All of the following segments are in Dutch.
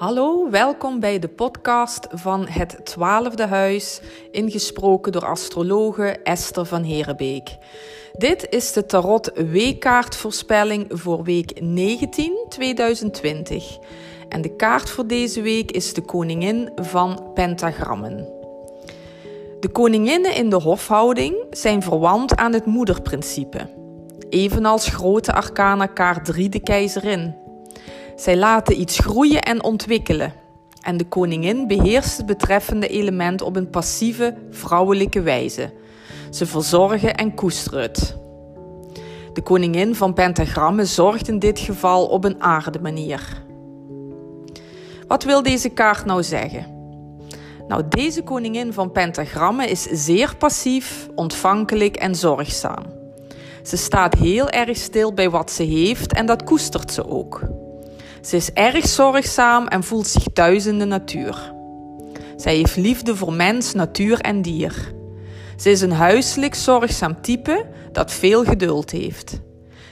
Hallo, welkom bij de podcast van Het Twaalfde Huis, ingesproken door astrologe Esther van Herenbeek. Dit is de Tarot Weekkaartvoorspelling voor week 19 2020. En de kaart voor deze week is de Koningin van Pentagrammen. De koninginnen in de hofhouding zijn verwant aan het moederprincipe, evenals grote arcana kaart 3 de keizerin. Zij laten iets groeien en ontwikkelen. En de koningin beheerst het betreffende element op een passieve, vrouwelijke wijze. Ze verzorgen en koesteren het. De koningin van pentagrammen zorgt in dit geval op een aarde manier. Wat wil deze kaart nou zeggen? Nou, deze koningin van pentagrammen is zeer passief, ontvankelijk en zorgzaam. Ze staat heel erg stil bij wat ze heeft en dat koestert ze ook. Ze is erg zorgzaam en voelt zich thuis in de natuur. Zij heeft liefde voor mens, natuur en dier. Ze is een huiselijk zorgzaam type dat veel geduld heeft.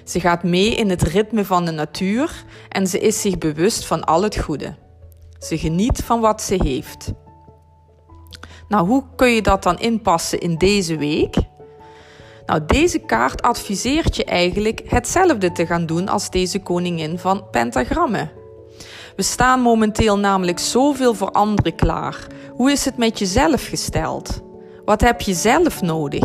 Ze gaat mee in het ritme van de natuur en ze is zich bewust van al het goede. Ze geniet van wat ze heeft. Nou, hoe kun je dat dan inpassen in deze week? Nou, deze kaart adviseert je eigenlijk hetzelfde te gaan doen als deze koningin van pentagrammen. We staan momenteel namelijk zoveel voor anderen klaar. Hoe is het met jezelf gesteld? Wat heb je zelf nodig?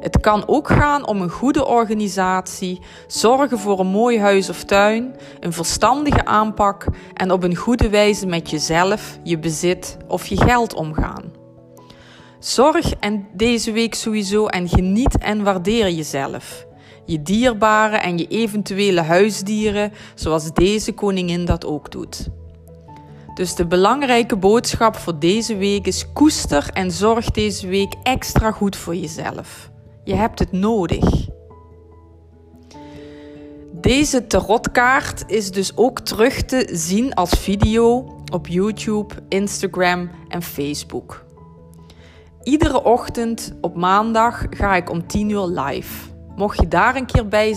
Het kan ook gaan om een goede organisatie, zorgen voor een mooi huis of tuin, een verstandige aanpak en op een goede wijze met jezelf, je bezit of je geld omgaan. Zorg en deze week sowieso en geniet en waardeer jezelf. Je dierbaren en je eventuele huisdieren, zoals deze koningin dat ook doet. Dus de belangrijke boodschap voor deze week is: koester en zorg deze week extra goed voor jezelf. Je hebt het nodig. Deze tarotkaart is dus ook terug te zien als video op YouTube, Instagram en Facebook. Iedere ochtend op maandag ga ik om 10 uur live. Mocht je daar een keer bij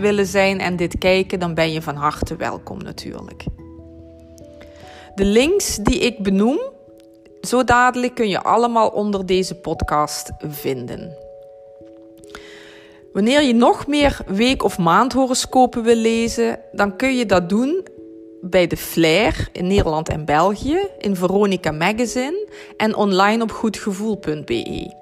willen zijn en dit kijken, dan ben je van harte welkom natuurlijk. De links die ik benoem, zo dadelijk kun je allemaal onder deze podcast vinden. Wanneer je nog meer week- of maandhoroscopen wil lezen, dan kun je dat doen bij de Flair in Nederland en België, in Veronica Magazine en online op goedgevoel.be.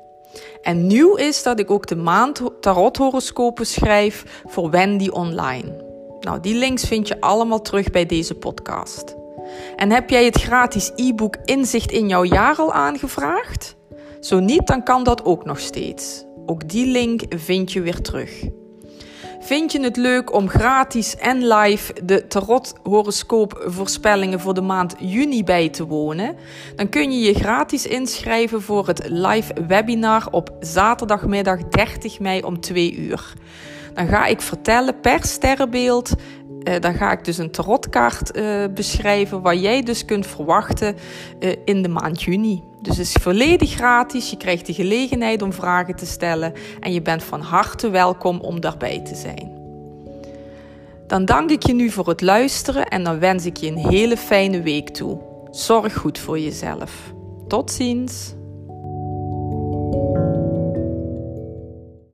En nieuw is dat ik ook de maand tarothoroscopen schrijf voor Wendy Online. Nou, die links vind je allemaal terug bij deze podcast. En heb jij het gratis e-book Inzicht in jouw jaar al aangevraagd? Zo niet, dan kan dat ook nog steeds. Ook die link vind je weer terug. Vind je het leuk om gratis en live de tarot horoscoop voorspellingen voor de maand juni bij te wonen? Dan kun je je gratis inschrijven voor het live webinar op zaterdagmiddag 30 mei om 2 uur. Dan ga ik vertellen per sterrenbeeld uh, dan ga ik dus een tarotkaart uh, beschrijven waar jij dus kunt verwachten uh, in de maand juni. Dus het is volledig gratis. Je krijgt de gelegenheid om vragen te stellen en je bent van harte welkom om daarbij te zijn. Dan dank ik je nu voor het luisteren en dan wens ik je een hele fijne week toe. Zorg goed voor jezelf. Tot ziens.